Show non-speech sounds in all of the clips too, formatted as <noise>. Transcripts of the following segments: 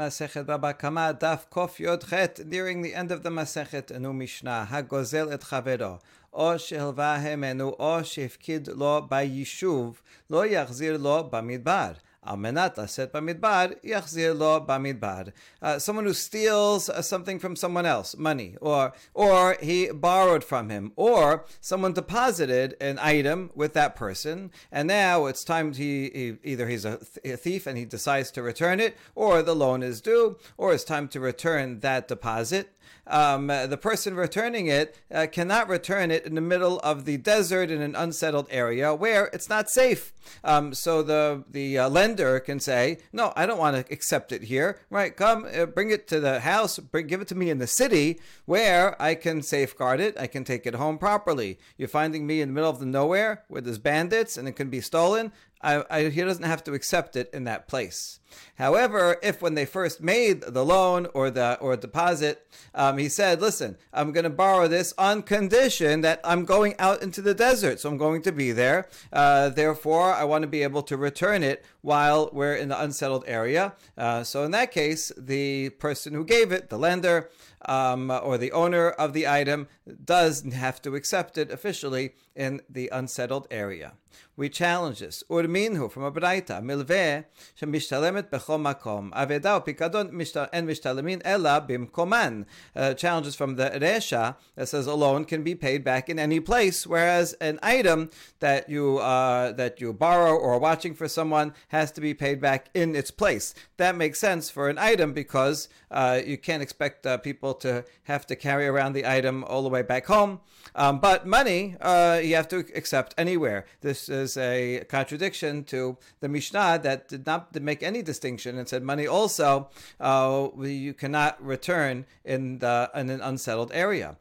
Masechet Baba Kama Daf Kof Yod Chet nearing the end of the Masechet Anu Mishnah Hagozel et Chavero O Shehelva Hemenu O Shefkid Lo Bayishuv Lo Yachzir Lo Bamidbar. Almenat Bamidbar, Yachzir Lo Bamidbar. Someone who steals uh, something from someone else, money, or or he borrowed from him, or someone deposited an item with that person, and now it's time he, he either he's a, th- a thief and he decides to return it, or the loan is due, or it's time to return that deposit um, the person returning it uh, cannot return it in the middle of the desert in an unsettled area where it's not safe. Um, so the the uh, lender can say, "No, I don't want to accept it here. Right? Come, uh, bring it to the house. Bring, give it to me in the city where I can safeguard it. I can take it home properly. You're finding me in the middle of the nowhere where there's bandits and it can be stolen. I, I, he doesn't have to accept it in that place. However, if when they first made the loan or the or deposit, um, he said, "Listen, I'm going to borrow this on condition that I'm going out into the desert, so I'm going to be there. Uh, therefore, I want to be able to return it while we're in the unsettled area." Uh, so in that case, the person who gave it, the lender um, or the owner of the item, does have to accept it officially in the unsettled area. We challenge this. Urminhu from a braita milveh shemishtalemet bechol makom pikadon en mishtalemin ella bimkoman. Uh, challenges from the resha that says a loan can be paid back in any place, whereas an item that you uh, that you borrow or watching for someone has to be paid back in its place. That makes sense for an item because uh, you can't expect uh, people to have to carry around the item all the way back home. Um, but money, uh, you have to accept anywhere. This is a contradiction to the Mishnah that did not make any distinction and said money also uh, you cannot return in the in an unsettled area.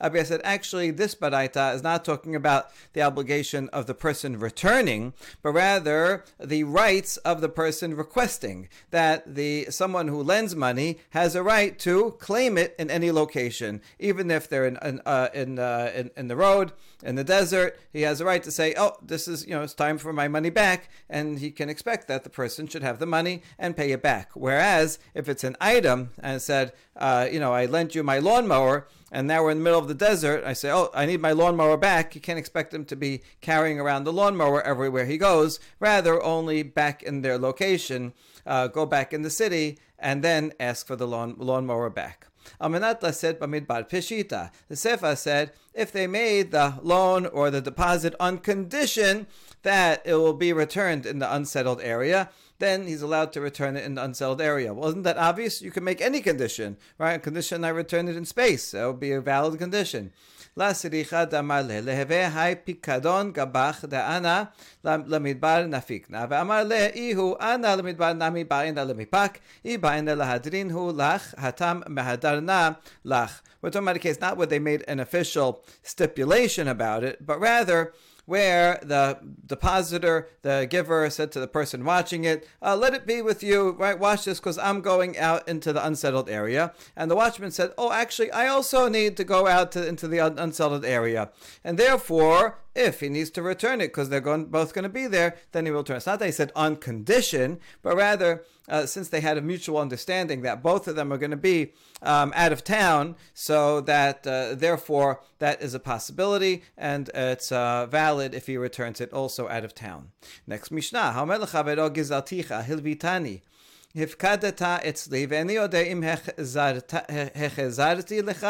Abba said actually this baraita is not talking about the obligation of the person returning, but rather the rights of the person requesting that the someone who lends money has a right to claim it in any location, even if they're in in uh, in, uh, in, in the road in the desert. He has a right to say, "Oh, this is you know it's time for my money back," and he can expect that the person should have the money and pay it back. Whereas if it's an item and said, uh, "You know, I lent you my lawnmower." and now we're in the middle of the desert. I say, oh, I need my lawnmower back. You can't expect him to be carrying around the lawnmower everywhere he goes. Rather, only back in their location, uh, go back in the city, and then ask for the lawn, lawnmower back. Amenat said Bamidbar Peshita. The Sefer said if they made the loan or the deposit on condition that it will be returned in the unsettled area, then he's allowed to return it in the unsettled area. Wasn't that obvious? You can make any condition, right? A condition I return it in space. That would be a valid condition la siricha damar le, leheve hai pikadon gabach da'ana lamidbar nafikna, ve'amar le, ihu ana lamidbar nami ba'ina lemipak, i ba'ina lahadrin hu lach hatam mehadarna lach. We're talking about a case not where they made an official stipulation about it, but rather where the depositor, the giver, said to the person watching it, uh, "Let it be with you, right? Watch this because I'm going out into the unsettled area." And the watchman said, "Oh, actually, I also need to go out to, into the un- unsettled area, and therefore." If he needs to return it because they're going, both going to be there, then he will return. It's not that he said on condition, but rather uh, since they had a mutual understanding that both of them are going to be um, out of town, so that uh, therefore that is a possibility and it's uh, valid if he returns it also out of town. Next Mishnah, hilvitani. הפקדת אצלי ואיני יודע אם החזרתי לך,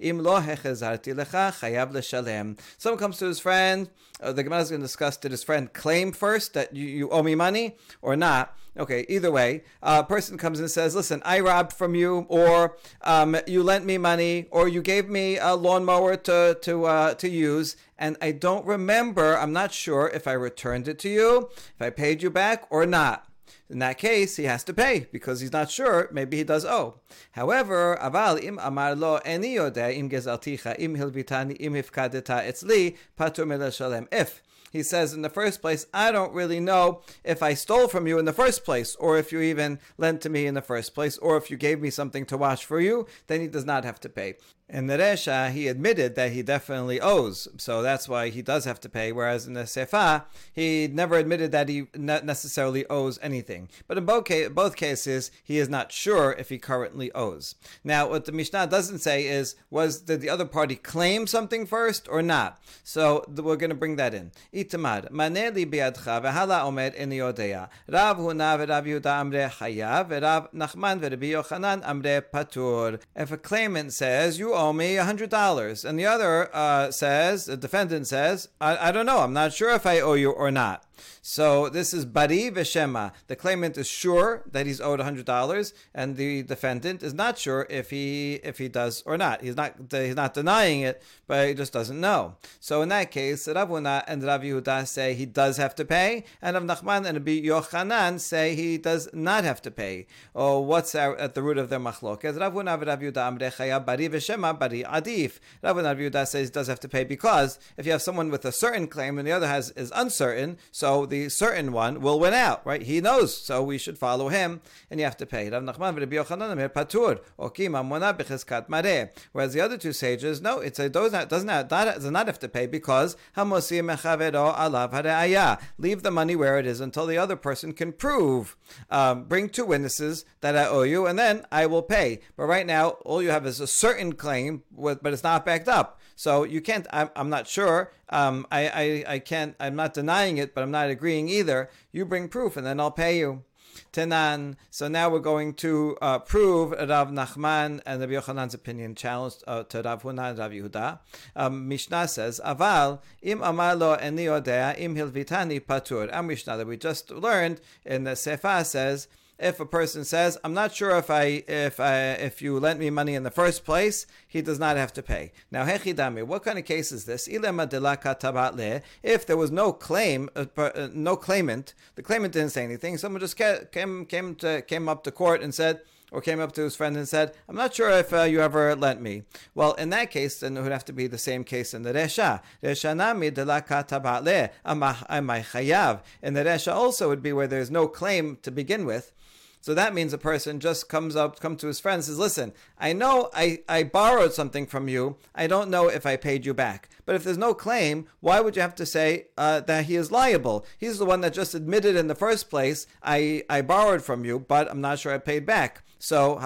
אם לא החזרתי לך, חייב לשלם. Someone comes to his friend, uh, the Gemara is going to discuss, did his friend claim first that you, you owe me money or not? Okay, either way, a person comes and says, listen, I robbed from you, or um, you lent me money, or you gave me a lawnmower to, to, uh, to use, and I don't remember, I'm not sure if I returned it to you, if I paid you back or not. In that case, he has to pay because he's not sure. Maybe he does owe. However, aval im amar lo eni im gezalticha im hilvitani im hifkadeta etzli patur shalem. If he says in the first place, I don't really know if I stole from you in the first place, or if you even lent to me in the first place, or if you gave me something to wash for you, then he does not have to pay. In the Resha, uh, he admitted that he definitely owes, so that's why he does have to pay. Whereas in the Sefa, he never admitted that he necessarily owes anything. But in both, both cases, he is not sure if he currently owes. Now, what the Mishnah doesn't say is, was did the other party claim something first or not? So we're going to bring that in. Itamad, maneli biadcha vehala omed in yodea. Rav huna v'Rav Yehuda amre chayav, v'Rav Nachman v'Rabbi Yochanan amre patur. If a claimant says, you owe me $100. And the other uh, says, the defendant says, I, I don't know, I'm not sure if I owe you or not. So this is Bari Veshema. The claimant is sure that he's owed hundred dollars, and the defendant is not sure if he if he does or not. He's not he's not denying it, but he just doesn't know. So in that case, Rav and Rav Yehuda say he does have to pay, and Rav Nachman and Rabbi Yochanan say he does not have to pay. Oh, what's at the root of their machloket? Rav Huna and Rav Yehuda Bari Veshema Bari Adif. Rav and Rav Yehuda says he does have to pay because if you have someone with a certain claim and the other has is uncertain, so so the certain one will win out, right? He knows, so we should follow him, and you have to pay. Whereas the other two sages, no, it's a does not does not does not have to pay because Leave the money where it is until the other person can prove. Um, bring two witnesses that I owe you, and then I will pay. But right now, all you have is a certain claim, but it's not backed up. So you can't. I'm, I'm not sure. Um, I, I I can't. I'm not denying it, but I'm not agreeing either. You bring proof, and then I'll pay you. Tenan. So now we're going to uh, prove Rav Nachman and Rabbi Yochanan's opinion challenged uh, to Rav Huna and Rav Yehuda. Um, Mishnah says, Aval im amalo eni odea im hilvitani patur. Our Mishnah that we just learned in the Sefa says if a person says, "I'm not sure if I if I, if you lent me money in the first place," he does not have to pay. Now, hechidami, what kind of case is this? If there was no claim, uh, uh, no claimant, the claimant didn't say anything. Someone just came came to, came up to court and said or came up to his friend and said, I'm not sure if uh, you ever lent me. Well, in that case, then it would have to be the same case in the Resha. Resha nami de la. In the Resha also would be where there's no claim to begin with. So that means a person just comes up, comes to his friend and says, listen, I know I, I borrowed something from you. I don't know if I paid you back. But if there's no claim, why would you have to say uh, that he is liable? He's the one that just admitted in the first place, I, I borrowed from you, but I'm not sure I paid back. So.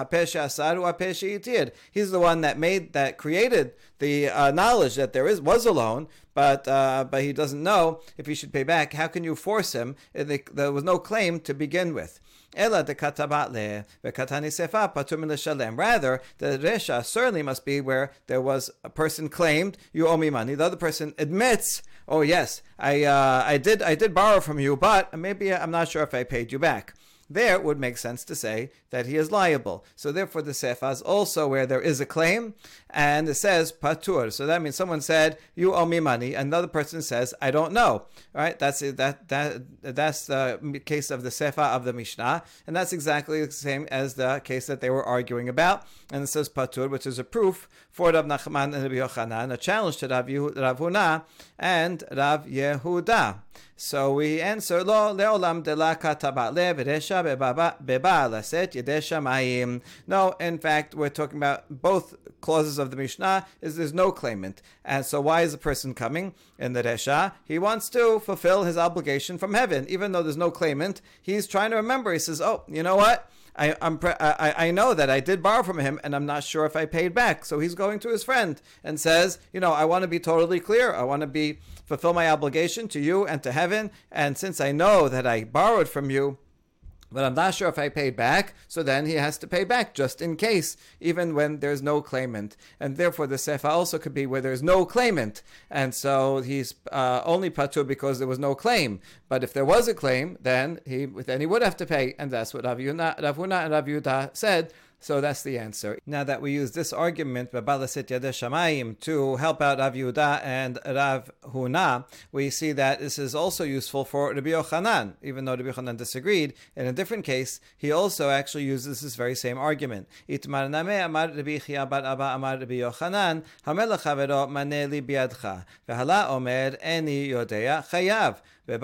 He's the one that made that created the uh, knowledge that there is was a loan, but uh, but he doesn't know if he should pay back. How can you force him? There was no claim to begin with. De katabatle sefa. Rather, the resha certainly must be where there was a person claimed you owe me money. The other person admits, oh yes, I uh, I did I did borrow from you, but maybe I'm not sure if I paid you back there it would make sense to say that he is liable. So therefore, the sefa is also where there is a claim, and it says patur. So that means someone said you owe me money, another person says I don't know. All right, that's. That that that's the case of the sefa of the Mishnah, and that's exactly the same as the case that they were arguing about. And it says patur, which is a proof for Rav Nachman and Rabbi Yochanan, a challenge to Rav, Rav Huna and Rav Yehuda. So we answer lo leolam de laset. No, in fact, we're talking about both clauses of the Mishnah. Is there's no claimant, and so why is the person coming in the resha? He wants to fulfill his obligation from heaven, even though there's no claimant. He's trying to remember. He says, "Oh, you know what." I, I'm pre- I, I know that I did borrow from him and I'm not sure if I paid back. So he's going to his friend and says, you know, I want to be totally clear. I want to be fulfill my obligation to you and to heaven. And since I know that I borrowed from you, but I'm not sure if I paid back, so then he has to pay back just in case, even when there's no claimant. And therefore, the sefa also could be where there's no claimant. And so he's uh, only patur because there was no claim. But if there was a claim, then he then he would have to pay. And that's what Rav Rav Huna and Rav Yudah said So that's the answer. Now that we use this argument, Babalasit Yadeh Shamayim, to help out Rav and Rav Huna, we see that this is also useful for Rabbi Yochanan, even though Rabbi Yochanan disagreed. In a different case, he also actually uses this very same argument. Itmar Name Amar Rabbi Chia Bar Abba Amar Rabbi Yochanan, Hamelech Havero Maneli Biadcha, Vehala Omer Eni Yodea Chayav. If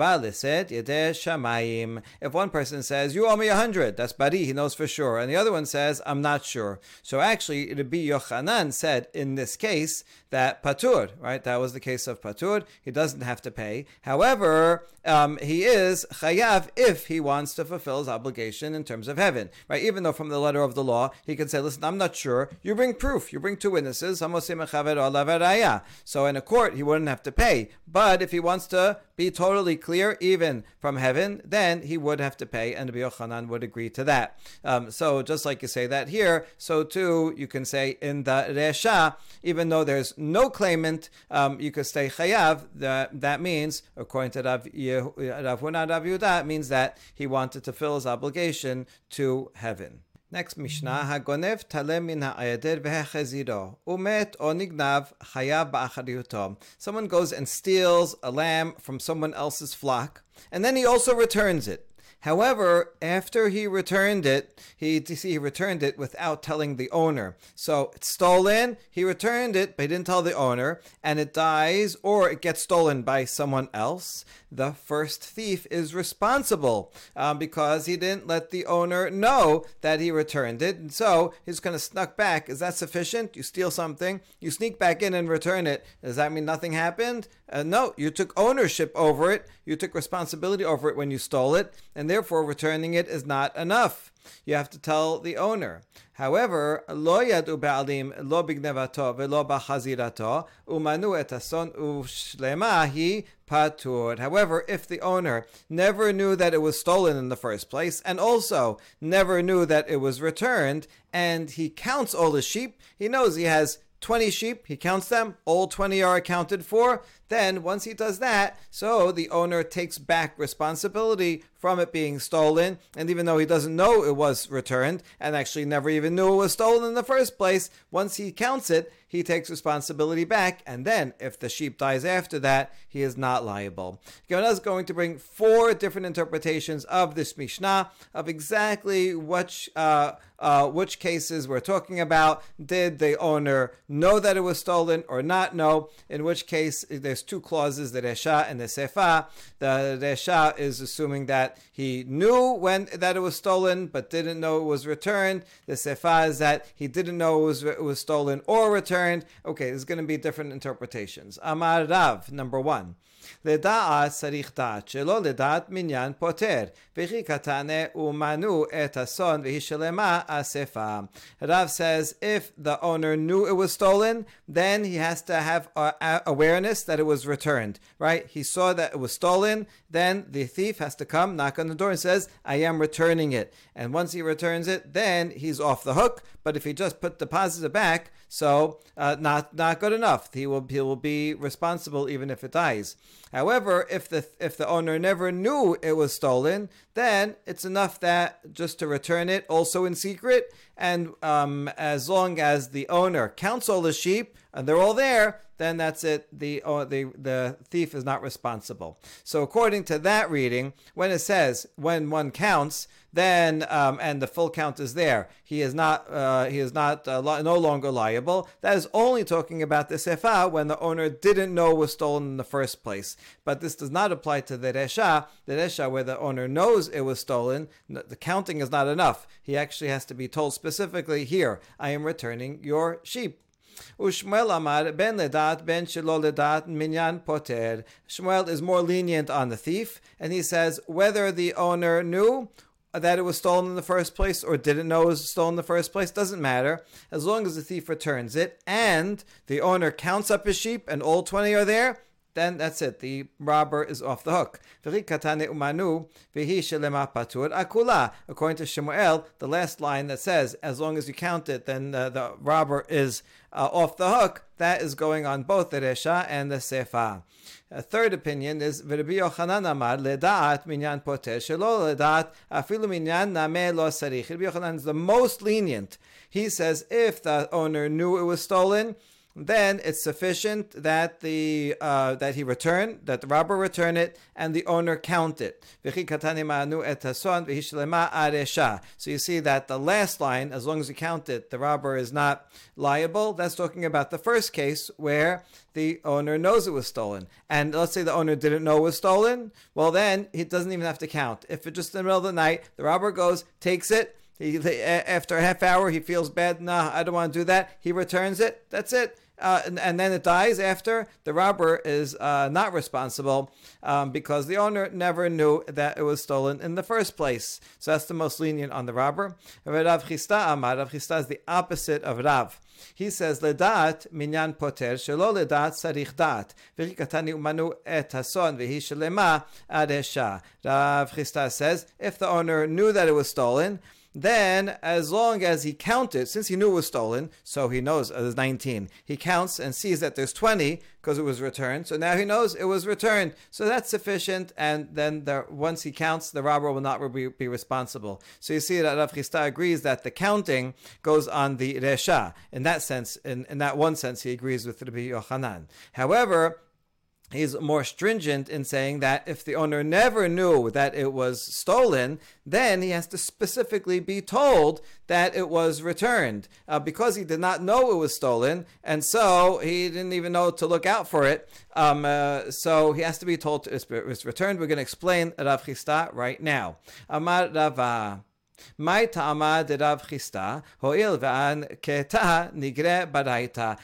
one person says, You owe me a hundred, that's Bari, he knows for sure. And the other one says, I'm not sure. So actually, Rabbi Yochanan said in this case that Patur, right? That was the case of Patur. He doesn't have to pay. However, um, he is Chayav if he wants to fulfill his obligation in terms of heaven, right? Even though from the letter of the law, he can say, Listen, I'm not sure. You bring proof. You bring two witnesses. So in a court, he wouldn't have to pay. But if he wants to be totally clear, even from heaven, then he would have to pay, and Rabbi Yochanan would agree to that. Um, so just like you say that here, so too you can say in the Resha, even though there's no claimant, um, you could say Chayav. That, that means, according to Rav, Rav Huna Rav Yehuda, means that he wanted to fill his obligation to heaven. Next Mishnah, Hagonev talem min ha'ayeder vehecheziro, umet onignav chayav ba'achariuto. Someone goes and steals a lamb from someone else's flock, and then he also returns it. However, after he returned it, he he returned it without telling the owner. So it's stolen. He returned it, but he didn't tell the owner, and it dies or it gets stolen by someone else. The first thief is responsible um, because he didn't let the owner know that he returned it, and so he's going to snuck back. Is that sufficient? You steal something, you sneak back in and return it. Does that mean nothing happened? Uh, no, you took ownership over it. You took responsibility over it when you stole it, and therefore returning it is not enough. You have to tell the owner. However, lo yadu ba'alim lo bignevato velo umanu et ason ushlemahi patur. However, if the owner never knew that it was stolen in the first place and also never knew that it was returned and he counts all the sheep, he knows he has 20 sheep, he counts them, all 20 are accounted for. Then, once he does that, so the owner takes back responsibility from it being stolen. And even though he doesn't know it was returned and actually never even knew it was stolen in the first place, once he counts it, he takes responsibility back. And then, if the sheep dies after that, he is not liable. Gemara is going to bring four different interpretations of this Mishnah of exactly which. Uh, uh, which cases we're talking about. Did the owner know that it was stolen or not know? In which case, there's two clauses, the Resha and the Sefa. The Resha is assuming that he knew when that it was stolen, but didn't know it was returned. The Sefa is that he didn't know it was, it was stolen or returned Okay, there's going to be different interpretations. Amar Rav, number one. לדעת צריך דעת, שלא לדעת מניין פותר, וכי קטנה ומנו את אסון והיא שלמה אספה. Rav says if the owner knew it was stolen, then he has to have awareness that it was returned, right? He saw that it was stolen, then the thief has to come, knock on the door and says, I am returning it. And once he returns it, then he's off the hook. But if he just put deposits it back, so uh, not not good enough. He will he will be responsible even if it dies. However, if the if the owner never knew it was stolen, then it's enough that just to return it also in secret, and um, as long as the owner counts all the sheep and they're all there, then that's it. The, uh, the, the thief is not responsible. So, according to that reading, when it says when one counts, then um, and the full count is there, he is not uh, he is not uh, li- no longer liable. That is only talking about the sefa when the owner didn't know was stolen in the first place. But this does not apply to the resha. The resha where the owner knows it was stolen, the counting is not enough. He actually has to be told specifically, "Here, I am returning your sheep." Ushmuel Amar ben ledat ben shelo ledat minyan poter. Shmuel is more lenient on the thief, and he says whether the owner knew that it was stolen in the first place or didn't know it was stolen in the first place doesn't matter as long as the thief returns it and the owner counts up his sheep and all 20 are there then that's it. The robber is off the hook. According to Shemuel, the last line that says, as long as you count it, then uh, the robber is uh, off the hook, that is going on both the Resha and the Sefa. A third opinion is Rabbi Yochanan Amar ledaat minyan poter shelo ledaat afilu minyan name lo sarich. Rabbi Yochanan is the most lenient. He says if the owner knew it was stolen, then it's sufficient that the uh, that he return, that the robber return it, and the owner count it. So you see that the last line, as long as you count it, the robber is not liable. That's talking about the first case where the owner knows it was stolen. And let's say the owner didn't know it was stolen, well then he doesn't even have to count. If it's just in the middle of the night, the robber goes, takes it, he, after a half hour, he feels bad. Nah, I don't want to do that. He returns it. That's it uh, and, and, then it dies after, the robber is uh, not responsible um, because the owner never knew that it was stolen in the first place. So that's the most lenient on the robber. Rav Chisda Amar, Rav Chisda is the opposite of Rav. He says, Ledat minyan poter, shelo ledat sarich dat. V'chikatani umanu et hason, v'hi shelema ad Rav Chisda says, if the owner knew that it was stolen, then as long as he counted, since he knew it was stolen, so he knows uh, there's 19, he counts and sees that there's 20 because it was returned. So now he knows it was returned. So that's sufficient. And then the, once he counts, the robber will not be, be responsible. So you see that Rav Chisda agrees that the counting goes on the Resha. In that sense, in, in that one sense, he agrees with Rabbi Yochanan. However, he's more stringent in saying that if the owner never knew that it was stolen, then he has to specifically be told that it was returned. Uh, because he did not know it was stolen, and so he didn't even know to look out for it, um, uh, so he has to be told it was returned. We're going to explain Rav Chisda right now. Amar Rava.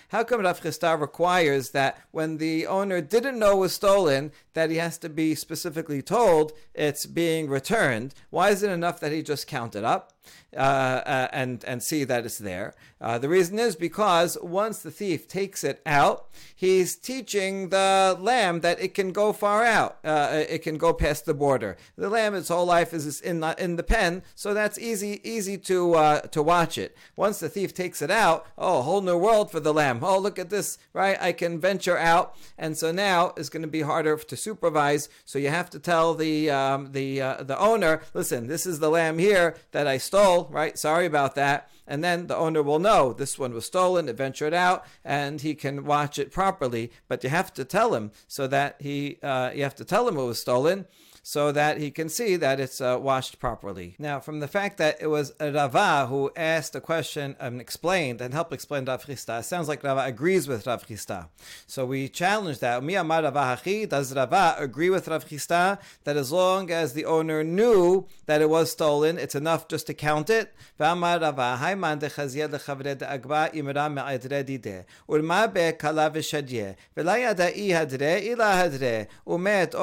How come Rav Chisda requires that when the owner didn't know was stolen, that he has to be specifically told it's being returned? Why is it enough that he just counted up? Uh, uh, and and see that it's there. Uh, the reason is because once the thief takes it out, he's teaching the lamb that it can go far out. Uh, it can go past the border. The lamb, its whole life is in the, in the pen, so that's easy easy to uh, to watch it. Once the thief takes it out, oh, a whole new world for the lamb. Oh, look at this, right? I can venture out, and so now it's going to be harder to supervise. So you have to tell the um, the uh, the owner, listen, this is the lamb here that I stole, right? Sorry about that. And then the owner will know this one was stolen, it ventured out, and he can watch it properly. But you have to tell him so that he, uh, you have to tell him it was stolen so that he can see that it's uh, washed properly. Now, from the fact that it was Rava who asked a question and explained and helped explain Rav Chisda, it sounds like Rava agrees with Rav Chisda. So we challenge that. Does Rava agree with Rav Chisda that as long as the owner knew that it was stolen, it's enough just to count it? ולא hadre הדרה, אלא הדרה, ומת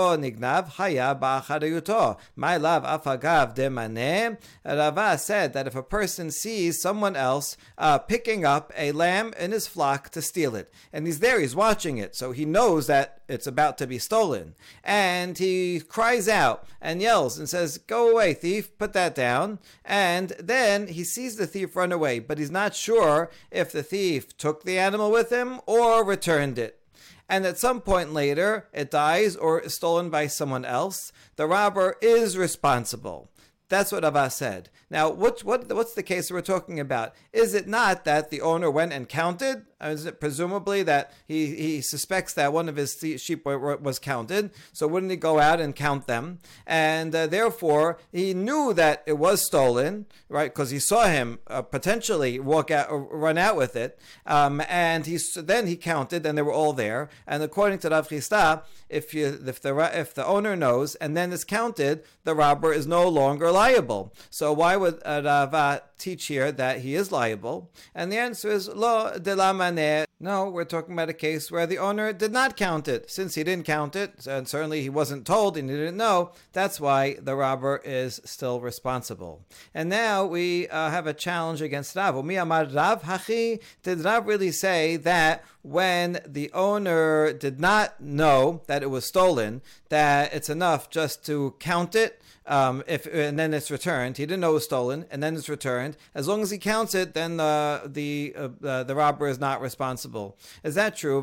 my love, afagav demane. Rava said that if a person sees someone else uh, picking up a lamb in his flock to steal it, and he's there, he's watching it, so he knows that it's about to be stolen, and he cries out and yells and says, "Go away, thief! Put that down!" And then he sees the thief run away, but he's not sure if the thief took the animal with him or returned it and at some point later it dies or is stolen by someone else, the robber is responsible. That's what Rava said. Now, what, what, what's the case we're talking about? Is it not that the owner went and counted? Is it presumably that he, he suspects that one of his sheep was counted? So wouldn't he go out and count them? And uh, therefore, he knew that it was stolen, right? Because he saw him uh, potentially walk out, or run out with it. Um, and he then he counted, and they were all there. And according to Rav Chisda, if you if the if the owner knows and then is counted, the robber is no longer liable. So why would uh, Rava teach here that he is liable? And the answer is lo de la manera. No, we're talking about a case where the owner did not count it. Since he didn't count it, and certainly he wasn't told and he didn't know, that's why the robber is still responsible. And now we uh, have a challenge against Rav. Mi amar hachi. Did Rav really say that when the owner did not know that it was stolen, that it's enough just to count it? Um, if and then it's returned. He didn't know it was stolen, and then it's returned. As long as he counts it, then uh, the uh, the robber is not responsible. Is that true?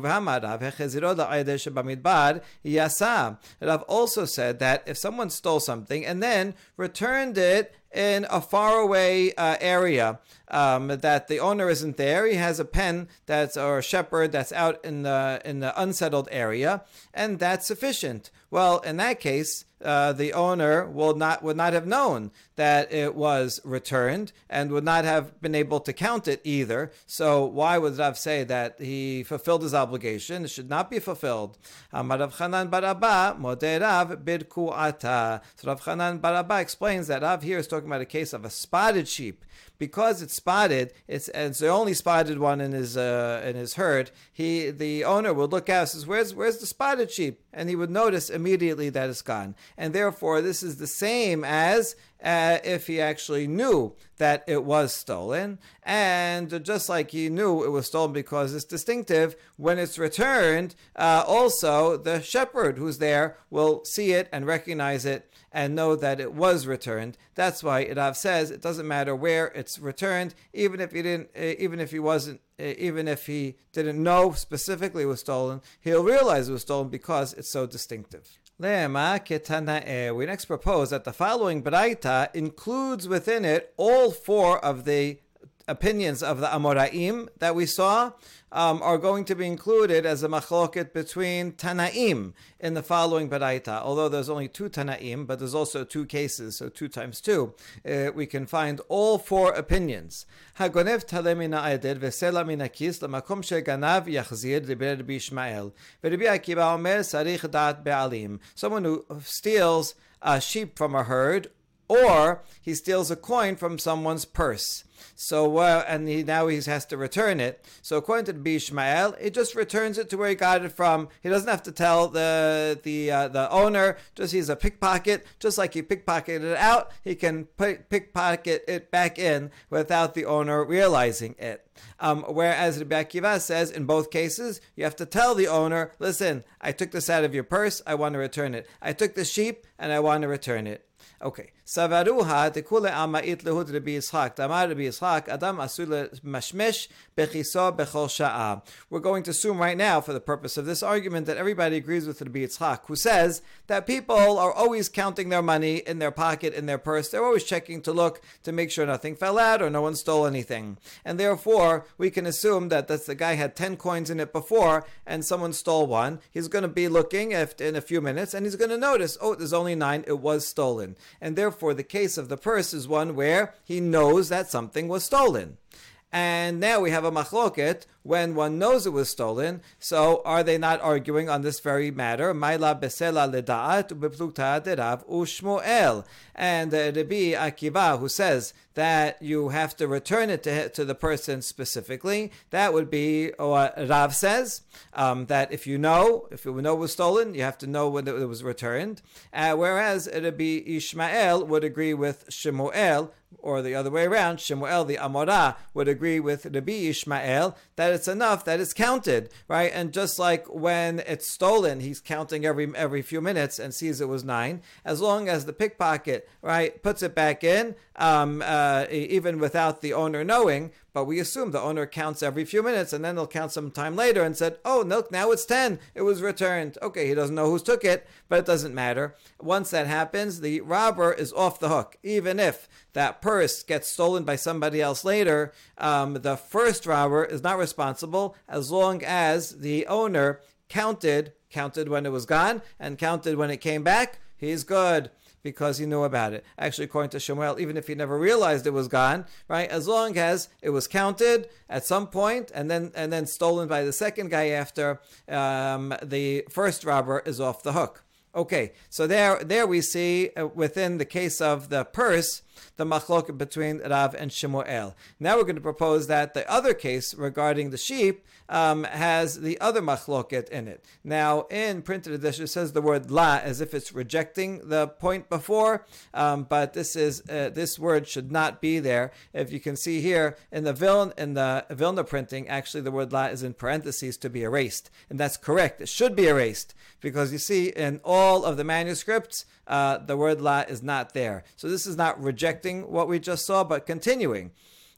Rav also said that if someone stole something and then returned it in a faraway uh, area um, that the owner isn't there. He has a pen that's or a shepherd that's out in the in the unsettled area, and that's sufficient. Well, in that case, uh, the owner will not would not have known that it was returned and would not have been able to count it either. So why would Rav say that he fulfilled his obligation? It should not be fulfilled. Rav Chanan Baraba Bidku Ata. So Rav Chanan Baraba explains that Rav here is talking about a case of a spotted sheep because it's spotted, it's, and it's the only spotted one in his uh, in his herd. He the owner would look out says, "Where's where's the spotted sheep?" And he would notice immediately that it's gone. And therefore, this is the same as uh, if he actually knew that it was stolen. And just like he knew it was stolen because it's distinctive, when it's returned, uh, also the shepherd who's there will see it and recognize it and know that it was returned. That's why Rav says it doesn't matter where it's returned, even if he didn't, eh, even if he wasn't, eh, even if he didn't know specifically it was stolen, he'll realize it was stolen because it's so distinctive. We next propose that the following Baraita includes within it all four of the opinions of the Amoraim that we saw um, are going to be included as a machloket between Tanaim in the following Baraita. Although there's only two Tanaim, but there's also two cases, so two times two. Uh, we can find all four opinions. Tale mina aeder vesela mina kis lamakom sheganav yachzir diber Rabbi Ishmael. Rabbi Akiva omer sarich dat be'alim. Someone who steals a sheep from a herd or he steals a coin from someone's purse. So uh, and he now he has to return it. So according to the Bishmael, he just returns it to where he got it from. He doesn't have to tell the the uh, the owner. Just he's a pickpocket. Just like he pickpocketed it out, he can pickpocket it back in without the owner realizing it. Um, whereas Rabbi Akiva says in both cases, you have to tell the owner, listen, I took this out of your purse, I want to return it. I took the sheep and I want to return it. Okay. Savaruha tekule amait lehud Rabbi Yitzchak. Damar Rabbi Adam mashmesh bechiso bechol sha'a. We're going to assume right now, for the purpose of this argument, that everybody agrees with Rabbi Yitzchak, who says that people are always counting their money in their pocket, in their purse. They're always checking to look to make sure nothing fell out or no one stole anything. And therefore, we can assume that that's the guy had 10 coins in it before and someone stole one. He's going to be looking in a few minutes and he's going to notice, oh, there's only nine. It was stolen and therefore the case of the purse is one where he knows that something was stolen. And now we have a machloket when one knows it was stolen. So are they not arguing on this very matter? Maila besela ledaat ubeplukta derav. And uh, Rabbi Akiva, who says that you have to return it to, to the person specifically, that would be what Rav says, um, that if you know, if you know it was stolen, you have to know when it was returned. Uh, whereas Rabbi Ishmael would agree with Shemuel, or the other way around, Shemuel the Amorah would agree with Rabbi Ishmael that it's enough that it's counted, right? And just like when it's stolen, he's counting every every few minutes and sees it was nine. As long as the pickpocket, right, puts it back in, um, uh, even without the owner knowing, but we assume the owner counts every few minutes and then they'll count some time later and said, oh, look, now it's 10. It was returned. Okay, he doesn't know who took it, but it doesn't matter. Once that happens, the robber is off the hook. Even if that purse gets stolen by somebody else later, um, the first robber is not responsible as long as the owner counted, counted when it was gone and counted when it came back. He's good because he knew about it. Actually, according to Shemuel, even if he never realized it was gone, right? As long as it was counted at some point and then and then stolen by the second guy after, um, the first robber is off the hook. Okay, so there there we see uh, within the case of the purse the machlok between Rav and Shemuel. Now we're going to propose that the other case regarding the sheep um, has the other machloket in it. Now, in printed edition, it says the word la as if it's rejecting the point before, um, but this is uh, this word should not be there. If you can see here in the Vilna, in the Vilna printing, actually the word la is in parentheses to be erased, and that's correct. It should be erased because you see in all of the manuscripts uh, the word la is not there. So this is not rejecting what we just saw, but continuing.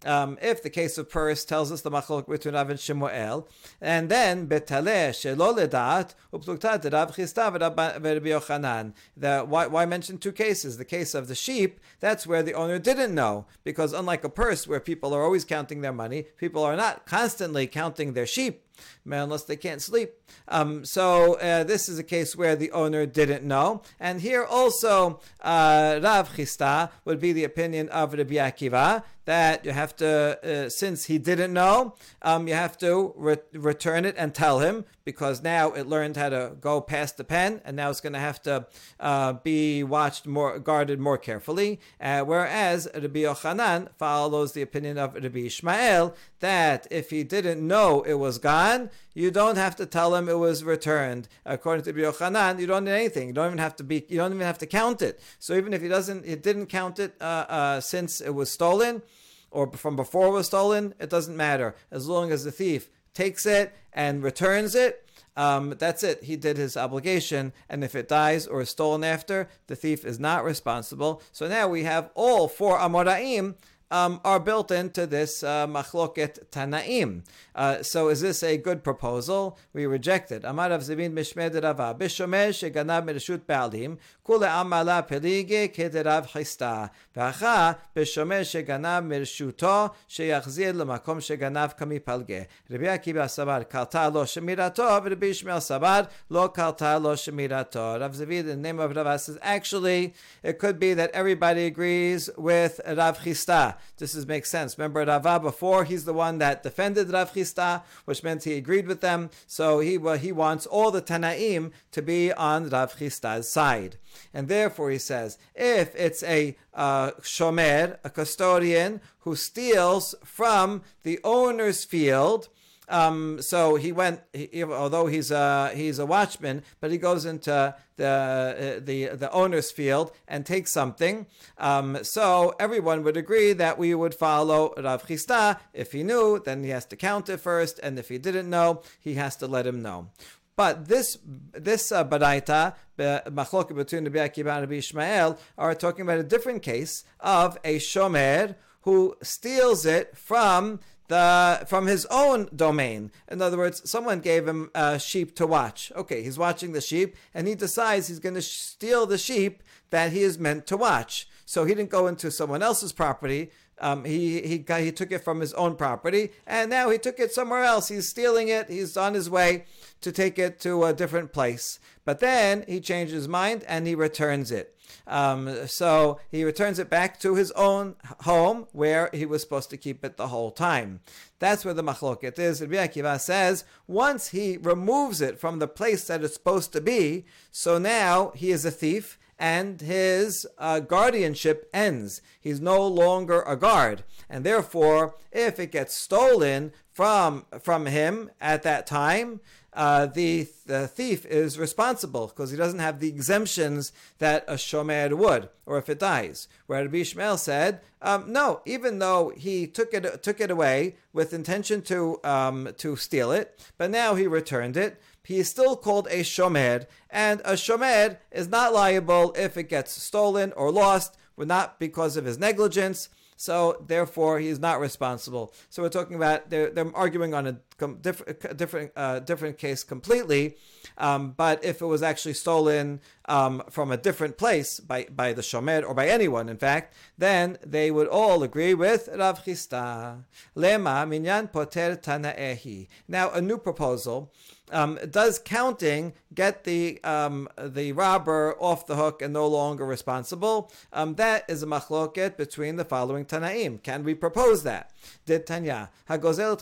Um, if the case of Puris tells us the machlok between Rav and Shemuel, and then betaleh shelo ledat upluktat Rav Chisda v'Rabbi Yochanan. Why, why mention two cases? The case of the sheep, that's where the owner didn't know, because unlike a purse where people are always counting their money, people are not constantly counting their sheep unless they can't sleep. Um, so uh, this is a case where the owner didn't know. And here also, uh, Rav Chisda would be the opinion of Rabbi Akiva that you have to, uh, since he didn't know, um, you have to re- return it and tell him because now it learned how to go past the pen and now it's going to have to uh, be watched more, guarded more carefully. Uh, whereas Rabbi Yochanan follows the opinion of Rabbi Ishmael that if he didn't know it was gone, you don't have to tell him it was returned. According to Yochanan, you don't need anything. You don't even have to be. You don't even have to count it. So even if he doesn't, he didn't count it uh, uh, since it was stolen, or from before it was stolen, it doesn't matter as long as the thief takes it and returns it. Um, that's it. He did his obligation, and if it dies or is stolen after, the thief is not responsible. So now we have all four Amoraim um, are built into this uh, machloket tanaim. Uh, so is this a good proposal? We reject it. Amar Rav Zevid Mishmed Rava Bishomer sheganav mereshut ba'alim kule amala pelige kederav chisda v'acha bishomer sheganav mereshuto sheyachzir lemakom sheganav kami palge. Rabbi Akiva sabar kalta lo shemirato v'Rabbi Ishmael sabar lo kalta lo shemirato. Rav Zevid, in the name of Rav says actually it could be that everybody agrees with Rav Chisda. This is, makes sense. Remember Rava before, he's the one that defended Rav Chisda, which meant he agreed with them. So he, well, he wants all the Tanaim to be on Rav Chisda's side. And therefore he says, if it's a uh, shomer, a custodian, who steals from the owner's field, um, so he went, he, although he's a, he's a watchman, but he goes into the, uh, the, the owner's field and takes something. Um, so everyone would agree that we would follow Rav Chisda. If he knew, then he has to count it first. And if he didn't know, he has to let him know. But this this uh, baraita, machloket between Rabbi Akiva and Rabbi Ishmael, are talking about a different case of a shomer who steals it from the from his own domain. In other words, someone gave him a sheep to watch. Okay, he's watching the sheep, and he decides he's going to steal the sheep that he is meant to watch. So he didn't go into someone else's property. Um, he he got, he took it from his own property, and now he took it somewhere else. He's stealing it. He's on his way to take it to a different place. But then he changes his mind and he returns it. Um, so he returns it back to his own home where he was supposed to keep it the whole time. That's where the machloket is. Rabbi Akiva says once he removes it from the place that it's supposed to be, so now he is a thief and his uh, guardianship ends. He's no longer a guard, and therefore, if it gets stolen from from him at that time, uh, the, the thief is responsible because he doesn't have the exemptions that a shomer would, or if it dies. Where Rabbi Ishmael said, um, no, even though he took it took it away with intention to um, to steal it, but now he returned it. He is still called a shomer, and a shomer is not liable if it gets stolen or lost, but not because of his negligence. So therefore, he is not responsible. So we're talking about they're, they're arguing on a different different uh, different case completely. Um, but if it was actually stolen um, from a different place by, by the shomer or by anyone, in fact, then they would all agree with Rav Chisda. Lema minyan poter tanaehi. Now, a new proposal. Um, does counting get the um, the robber off the hook and no longer responsible? Um, that is a machloket between the following Tanaim. Can we propose that? Did Tanya Hagozel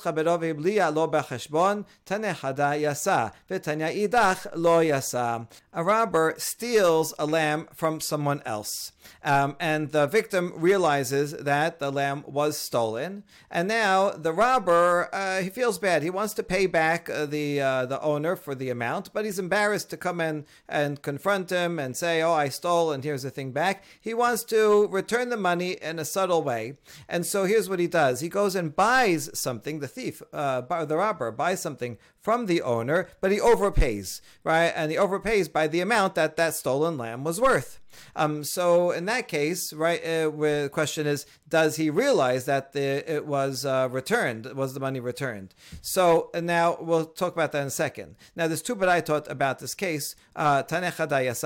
lo Tane hada yasa v'Tanya idach lo yasa. A robber steals a lamb from someone else. Um, and the victim realizes that the lamb was stolen, and now the robber uh, he feels bad. He wants to pay back uh, the uh, the owner for the amount, but he's embarrassed to come in and confront him and say, "Oh, I stole, and here's the thing back." He wants to return the money in a subtle way, and so here's what he does: he goes and buys something. The thief, uh, the robber, buys something from the owner, but he overpays, right? And he overpays by the amount that that stolen lamb was worth. Um, so in that case, right, uh, the question is, does he realize that the, it was uh, returned? Was the money returned? So now we'll talk about that in a second. Now there's two but I taught about this case. Uh,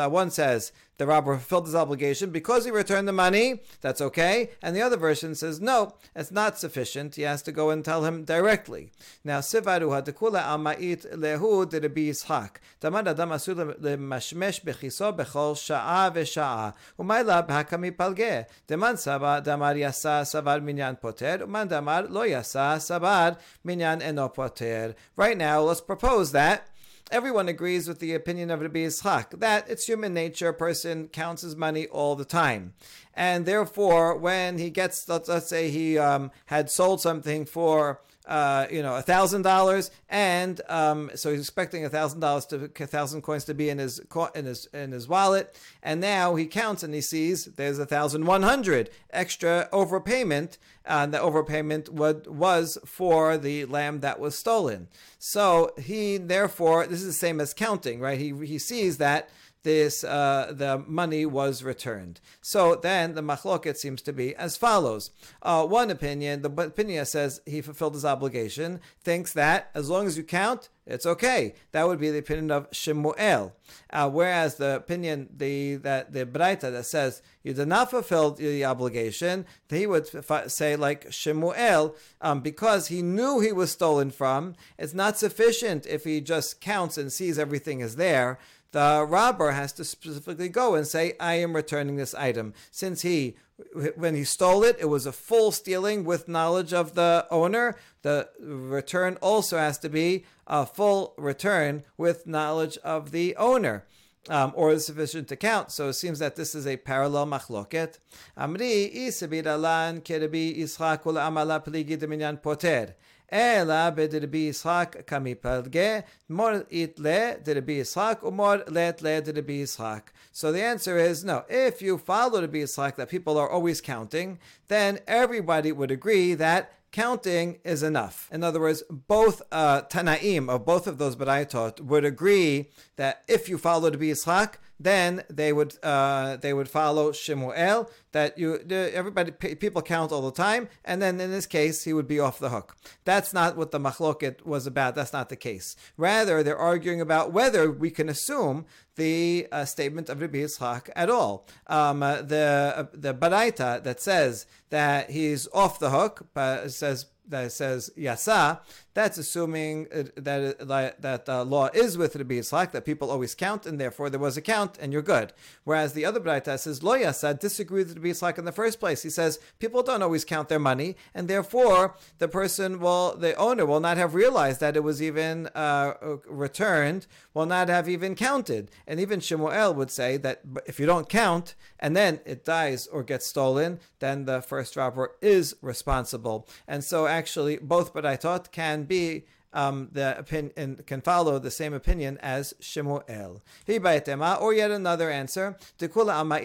one says the robber fulfilled his obligation because he returned the money. That's okay. And the other version says no, it's not sufficient. He has to go and tell him directly. Now sivaru hadekula amait lehu derebi yishak. Tamad adam asur lemashmesh bechiso bechol sha'a v'sha'a. Umayla b'hakami palge. Deman saba damar yasa savar minyan poter. Uman damar lo yasa savar minyan eno poter. Right now, let's propose that everyone agrees with the opinion of Rabbi Yitzchak that it's human nature, a person counts his money all the time. And therefore, when he gets, let's, let's say he um, had sold something for uh, you know, a thousand dollars, and um, so he's expecting a thousand dollars to a thousand coins to be in his in his in his wallet, and now he counts and he sees there's a thousand one hundred extra overpayment, and the overpayment would, was for the lamb that was stolen. So he therefore this is the same as counting, right? He he sees that this uh, the money was returned. So then the machloket seems to be as follows. Uh, one opinion, the opinion says he fulfilled his obligation, thinks that as long as you count, it's okay. That would be the opinion of Shemuel. Uh, whereas the opinion, the that the Braita that says you did not fulfill the obligation, he would say like Shemuel, um, because he knew he was stolen from. It's not sufficient if he just counts and sees everything is there the robber has to specifically go and say, I am returning this item. Since he, when he stole it, it was a full stealing with knowledge of the owner. The return also has to be a full return with knowledge of the owner. Um, or is sufficient to count. So it seems that this is a parallel machloket. Amri alan kerebi amala pligi poter. Ela mor it le let le. So the answer is no. If you follow derbi Yitzchak that people are always counting, then everybody would agree that counting is enough. In other words, both uh, Tanaim of both of those Baraitot would agree that if you follow the Yitzchak, then they would uh, they would follow Shemuel that you everybody people count all the time, and then in this case he would be off the hook. That's not what the machloket was about. That's not the case. Rather, they're arguing about whether we can assume the uh, statement of Rabbi Yitzchak at all. Um, uh, the uh, the baraita that says that he's off the hook, but says that says yasa, that's assuming that that uh, law is with Rabbi Yitzchak, that people always count, and therefore there was a count, and you're good. Whereas the other Braita says lo yasa disagrees with Rabbi Yitzchak in the first place. He says people don't always count their money, and therefore the person will, the owner will not have realized that it was even uh, returned, will not have even counted. And even Shemuel would say that if you don't count and then it dies or gets stolen, then the first robber is responsible. And so actually both Braitot can can be um, the opinion can follow the same opinion as Shemuel. Or yet another answer: urma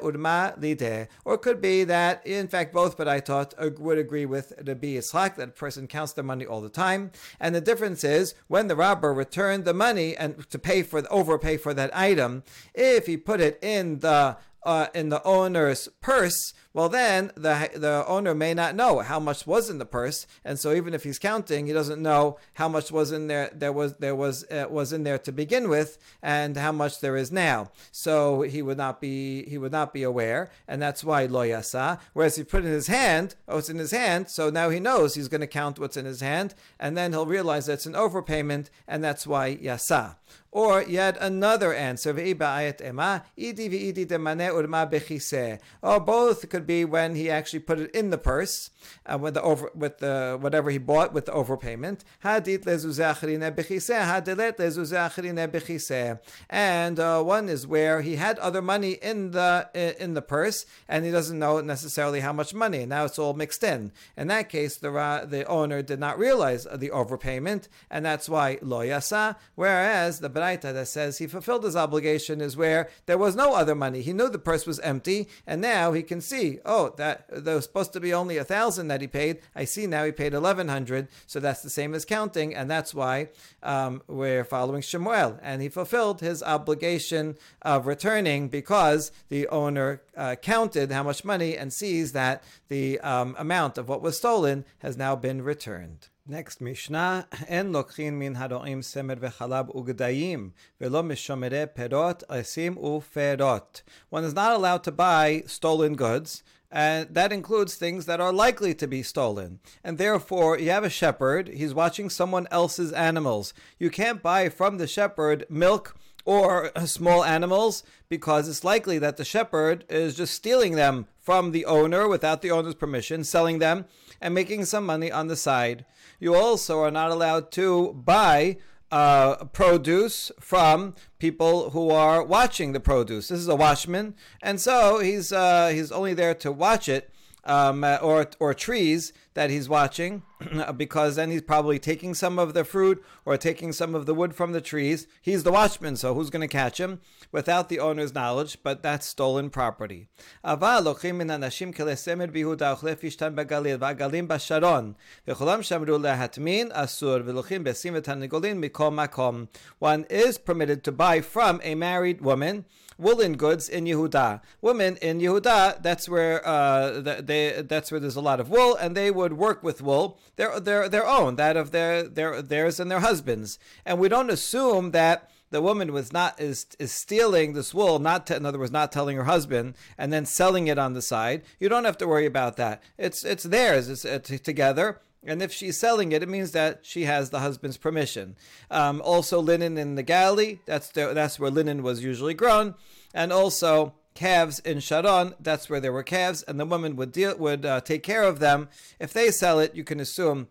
urma lide. Or could be that in fact both, but I thought would agree with Rabbi Yitzchak that a person counts their money all the time, and the difference is when the robber returned the money and to pay for the overpay for that item, if he put it in the uh, in the owner's purse, well, then the the owner may not know how much was in the purse, and so even if he's counting, he doesn't know how much was in there. There was there was uh, was in there to begin with, and how much there is now. So he would not be he would not be aware, and that's why lo yasa. Whereas he put in his hand, oh, it's in his hand, so now he knows he's going to count what's in his hand, and then he'll realize that it's an overpayment, and that's why yasa. Or yet another answer, or both could be when he actually put it in the purse uh, with the over with the whatever he bought with the overpayment. And uh, one is where he had other money in the in the purse and he doesn't know necessarily how much money. Now it's all mixed in. In that case, the the owner did not realize the overpayment, and that's why lo yasa. Whereas the Braita that says he fulfilled his obligation is where there was no other money. He knew the purse was empty, and now he can see oh, that there was supposed to be only a thousand that he paid. I see now he paid eleven hundred, so that's the same as counting, and that's why um, we're following Shemuel, and he fulfilled his obligation of returning because the owner uh, counted how much money and sees that the um, amount of what was stolen has now been returned. Next Mishnah, En lokhin min haroim semer vechalab ugdayim, velo mishomere perot, esim uferot. One is not allowed to buy stolen goods, and that includes things that are likely to be stolen. And therefore, you have a shepherd, he's watching someone else's animals. You can't buy from the shepherd milk or small animals because it's likely that the shepherd is just stealing them from the owner without the owner's permission, selling them, and making some money on the side. You also are not allowed to buy uh, produce from people who are watching the produce. This is a watchman, and so he's uh, he's only there to watch it, um, or or trees that he's watching, <clears throat> because then he's probably taking some of the fruit or taking some of the wood from the trees. He's the watchman, so who's going to catch him without the owner's knowledge? But that's stolen property. One is permitted to buy from a married woman woolen goods in Yehuda. Women in Yehuda, that's where uh, they that's where there's a lot of wool, and they would work with wool, their their their own, that of their their theirs and their husbands. And we don't assume that the woman was not is is stealing this wool, not to, in other words, not telling her husband, and then selling it on the side. You don't have to worry about that. It's it's theirs. It's, it's together. And if she's selling it, it means that she has the husband's permission. Um, also, linen in the Galil, that's, the, that's where linen was usually grown. And also, calves in Sharon, that's where there were calves, and the woman would deal, would uh, take care of them. If they sell it, you can assume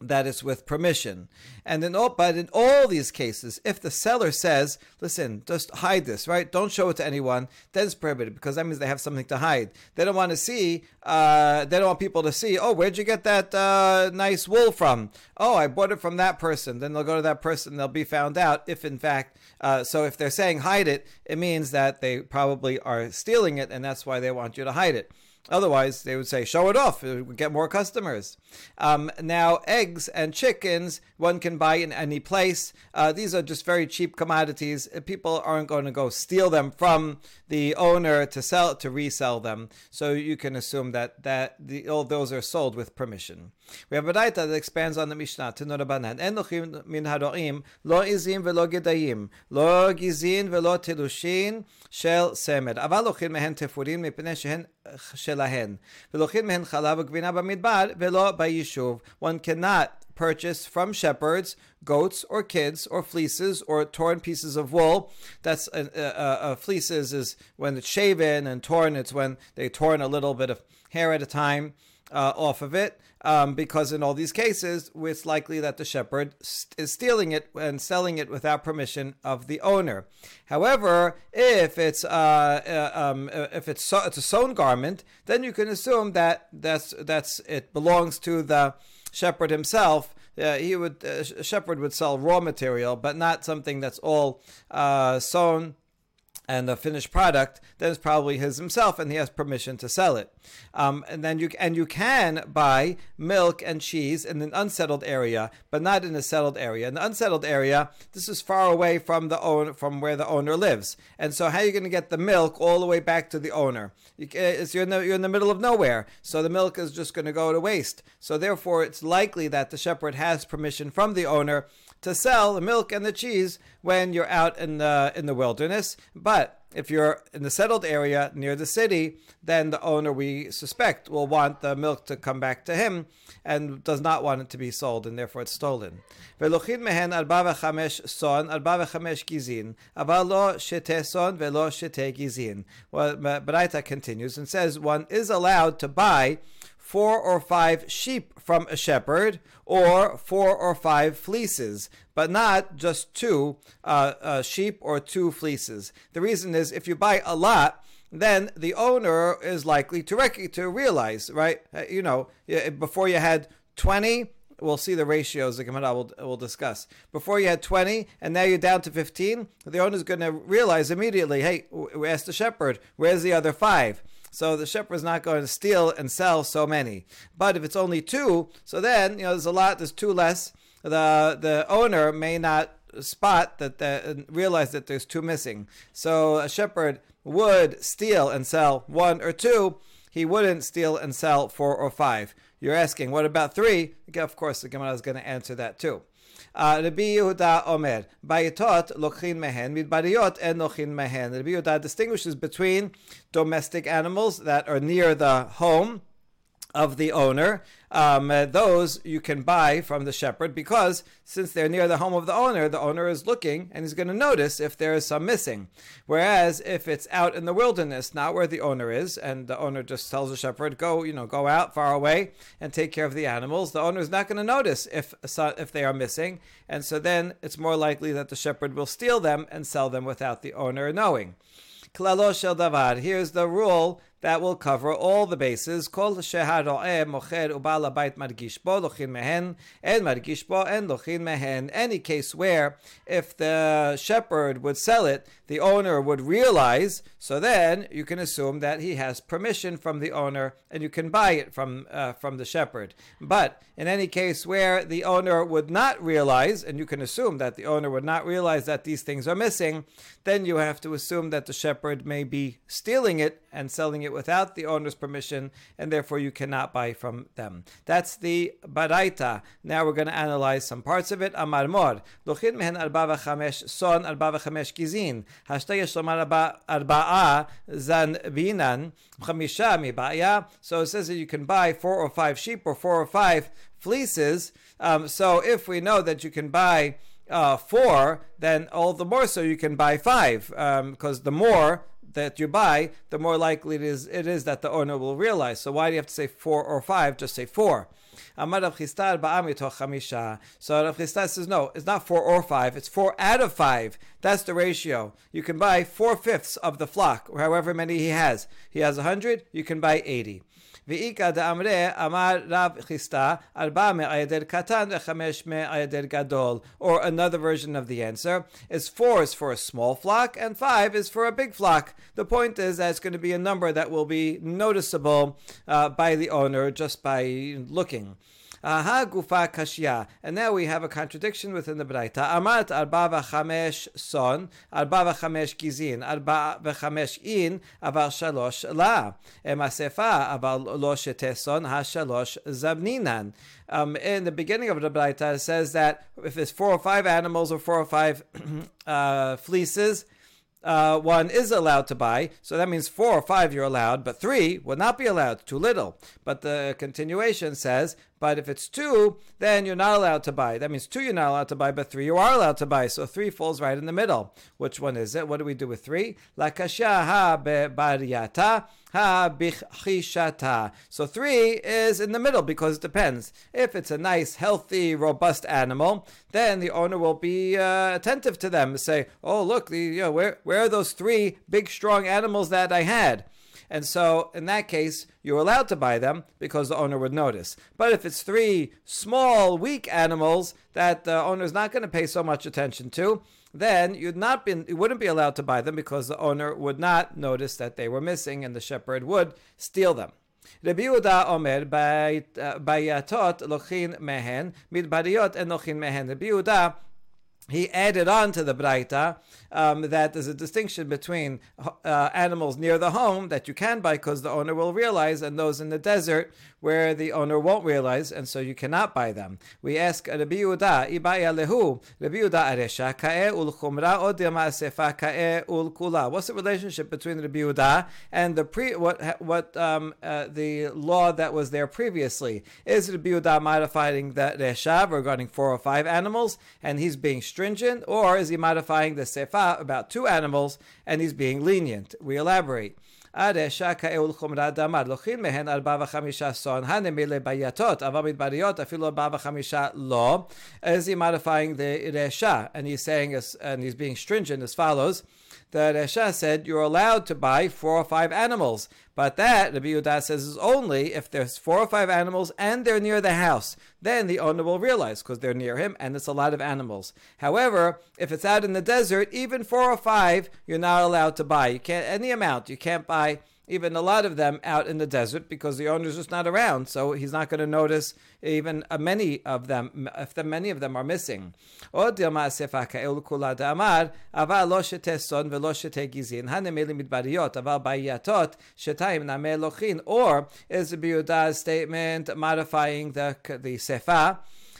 that is with permission. And in all, but in all these cases, if the seller says, "Listen, just hide this, right? Don't show it to anyone," then it's prohibited because that means they have something to hide. They don't want to see. Uh, they don't want people to see. Oh, where'd you get that uh, nice wool from? Oh, I bought it from that person. Then they'll go to that person. They'll be found out if, in fact, uh, so if they're saying hide it, it means that they probably are stealing it, and that's why they want you to hide it. Otherwise, they would say, show it off, it would get more customers. Um, now, eggs and chickens, one can buy in any place. Uh, these are just very cheap commodities. People aren't going to go steal them from the owner to sell to resell them. So you can assume that, that the, all those are sold with permission. We have a Braita that expands on the Mishnah, Tanu Rabbanan. En lochim min haroim, lo izin velo gedayim, lo gizin velo tirushin shel semer. אבל לוקחים מהן תפורים מפני שהן שלהן, mehen chalav חלב וגבינה midbar velo bayishuv. One cannot purchase from shepherds goats or kids or fleeces or torn pieces of wool. That's a fleeces is when it's shaven and torn. It's when they torn a little bit of hair at a time off of it um, because in all these cases, it's likely that the shepherd is stealing it and selling it without permission of the owner. However, if it's uh, uh, um, uh, if it's so, it's a sewn garment, then you can assume that that's that's it belongs to the shepherd himself. Uh, he would uh, shepherd would sell raw material, but not something that's all uh, sewn and the finished product, then it's probably his himself, and he has permission to sell it. Um, and then you and you can buy milk and cheese in an unsettled area, but not in a settled area. In the unsettled area, this is far away from the owner, from where the owner lives, and so how are you going to get the milk all the way back to the owner? You, you're, in the, you're in the middle of nowhere, so the milk is just going to go to waste. So therefore, it's likely that the shepherd has permission from the owner to sell the milk and the cheese when you're out in the in the wilderness. But if you're in the settled area near the city, then the owner we suspect will want the milk to come back to him and does not want it to be sold, and therefore it's stolen. ולוקחים מהן ארבע וחמש צאן, ארבע וחמש גזין, אבל לא שתי צאן ולא שתי גזין. Well, Baraita continues and says one is allowed to buy four or five sheep from a shepherd, or four or five fleeces, but not just two uh, uh, sheep or two fleeces. The reason is if you buy a lot, then the owner is likely to rec- to realize, right? Uh, you know, before you had 20, we'll see the ratios the Gemara will, will discuss. Before you had 20 and now you're down to 15, the owner's going to realize immediately, hey, asked the shepherd, where's the other five? So the shepherd is not going to steal and sell so many. But if it's only two, so then you know there's a lot. There's two less. The the owner may not spot that the, realize that there's two missing. So a shepherd would steal and sell one or two. He wouldn't steal and sell four or five. You're asking, what about three? Of course, the Gemara is going to answer that too. Rabbi Yehuda Omer, Bayitot lochin mehen, midbariyot en lochin mehen. Rabbi Yehuda distinguishes between domestic animals that are near the home of the owner. Um, uh, those you can buy from the shepherd because since they're near the home of the owner, the owner is looking and he's going to notice if there is some missing. Whereas if it's out in the wilderness, not where the owner is, and the owner just tells the shepherd, "Go, you know, go out far away and take care of the animals," the owner is not going to notice if if they are missing, and so then it's more likely that the shepherd will steal them and sell them without the owner knowing. Klalo shel davar. Here's the rule that will cover all the bases. Kol sheharo'eh mocher ubal abayit margish bo lochin mehen and bo and lochin mehen. Any case where if the shepherd would sell it, the owner would realize. So then you can assume that he has permission from the owner, and you can buy it from uh, from the shepherd. But in any case where the owner would not realize, and you can assume that the owner would not realize that these things are missing, then you have to assume that the shepherd may be stealing it and selling it without the owner's permission, and therefore you cannot buy from them. That's the Baraita. Now we're going to analyze some parts of it. Amar Mor. Luchin mehen arba v'chamesh son arba v'chamesh gizin. Hashtay lomar arba'a zan binan chamisha mibaya. So it says that you can buy four or five sheep or four or five fleeces. Um, so if we know that you can buy uh, four, then all the more so you can buy five, because um, the more that you buy, the more likely it is it is that the owner will realize. So why do you have to say four or five? Just say four. Amar Rav chamisha. So Rav Chisda says no, it's not four or five. It's four out of five. That's the ratio. You can buy four fifths of the flock, or however many he has. He has a hundred. You can buy eighty. ואיכא דאמרי אמר רב חיסטה ארבע מעדר קטן וחמש מעדר גדול. Or another version of the answer is four is for a small flock and five is for a big flock. The point is that it's going to be a number that will be noticeable uh, by the owner just by looking. Aha gufa kashya. And now we have a contradiction within the Braita. Amat arba v'chamesh son, arba v'chamesh gizin, arba v'chamesh in, aval shalosh la. Emasefa aval lo sheteson ha-shalosh zabninan. Um, in the beginning of the Braita, it says that if it's four or five animals or four or five <clears throat> uh, fleeces, uh, one is allowed to buy. So that means four or five you're allowed, but three would not be allowed, too little. But the continuation says, but if it's two, then you're not allowed to buy. That means two you're not allowed to buy, but three you are allowed to buy. So three falls right in the middle. Which one is it? What do we do with three? Ha ha bichishata. So three is in the middle because it depends. If it's a nice, healthy, robust animal, then the owner will be uh, attentive to them. Say, oh look, you know, where where are those three big, strong animals that I had? And so, in that case, you're allowed to buy them because the owner would notice. But if it's three small, weak animals that the owner is not going to pay so much attention to, then you'd not be, you wouldn't be allowed to buy them because the owner would not notice that they were missing and the shepherd would steal them. Rabbi Yehuda Omer bayatot uh, lochin mehen en lochin mehen. Rabbi he added on to the Braita um, that there's a distinction between uh, animals near the home that you can buy because the owner will realize, and those in the desert where the owner won't realize, and so you cannot buy them. We ask Rabbi Yehuda, Ibaya lehu, Rabbi Yehuda aresha ka'e ul chumra od sefa ka'e ul kula. What's the relationship between Rabbi Yehuda and the pre what what um, uh, the law that was there previously? Is Rabbi Yehuda modifying the resha regarding four or five animals, and he's being stringent, or is he modifying the sefa about two animals and he's being lenient? We elaborate. הרשע כאול חומרה דמר, לוקחים מהן ארבע וחמישה סון, הנמילה ביתות, אבל מדבריות אפילו ארבע וחמישה לא. Is he modifying the resha? And he's saying, and he's being stringent as follows, the Resha said you're allowed to buy four or five animals. But that, Rabbi Yehuda says, is only if there's four or five animals and they're near the house. Then the owner will realize because they're near him and it's a lot of animals. However, if it's out in the desert, even four or five, you're not allowed to buy. You can't any amount. You can't buy even a lot of them out in the desert because the owner's just not around. So he's not going to notice even uh, many of them, if the, many of them are missing. Or is the Biuda's statement modifying the, the sefa?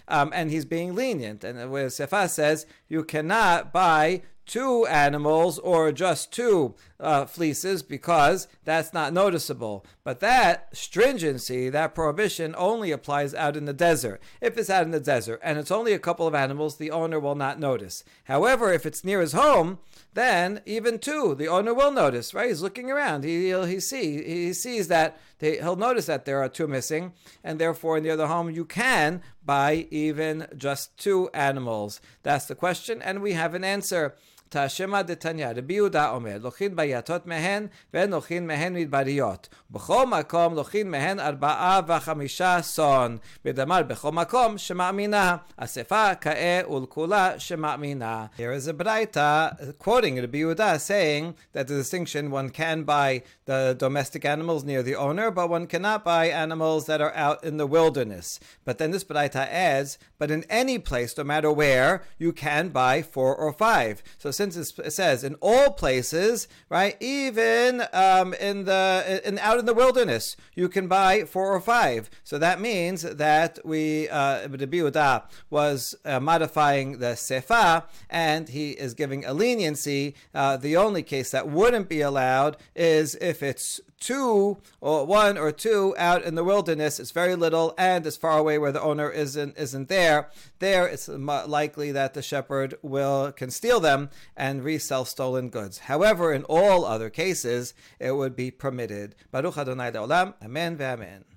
Um, and he's being lenient. And where Sefa says you cannot buy two animals or just two uh, fleeces because that's not noticeable. But that stringency, that prohibition, only applies out in the desert. If it's out in the desert and it's only a couple of animals, the owner will not notice. However, if it's near his home, then even two, the owner will notice. Right? He's looking around. He he see he sees that they, he'll notice that there are two missing, and therefore near the home you can buy even just two animals. That's the question, and we have an answer. תשמע דתניא, רבי יהודה אומר, לוקחין ביתות מהן ונוחין מהן מדבריות. בכל מקום לוקחין מהן ארבעה וחמישה צאן. ודמר בכל מקום שמאמינה. אספה כאה ולכולה שמאמינה. Here is a braita quoting Rabbi Yehuda saying that the distinction one can buy the domestic animals near the owner, but one cannot buy animals that are out in the wilderness. But then this braita adds, but in any place, no matter where, you can buy four or five. So since it says in all places, right, even um, in the in out in the wilderness, you can buy four or five. So that means that we uh, Rabbi was uh, modifying the sefa, and he is giving a leniency. Uh, the only case that wouldn't be allowed is if it's two or one or two out in the wilderness. It's very little, and as far away where the owner isn't isn't there. There, it's likely that the shepherd will can steal them and resell stolen goods. However, in all other cases, it would be permitted. Baruch Adonai Leolam. Amen. Amen.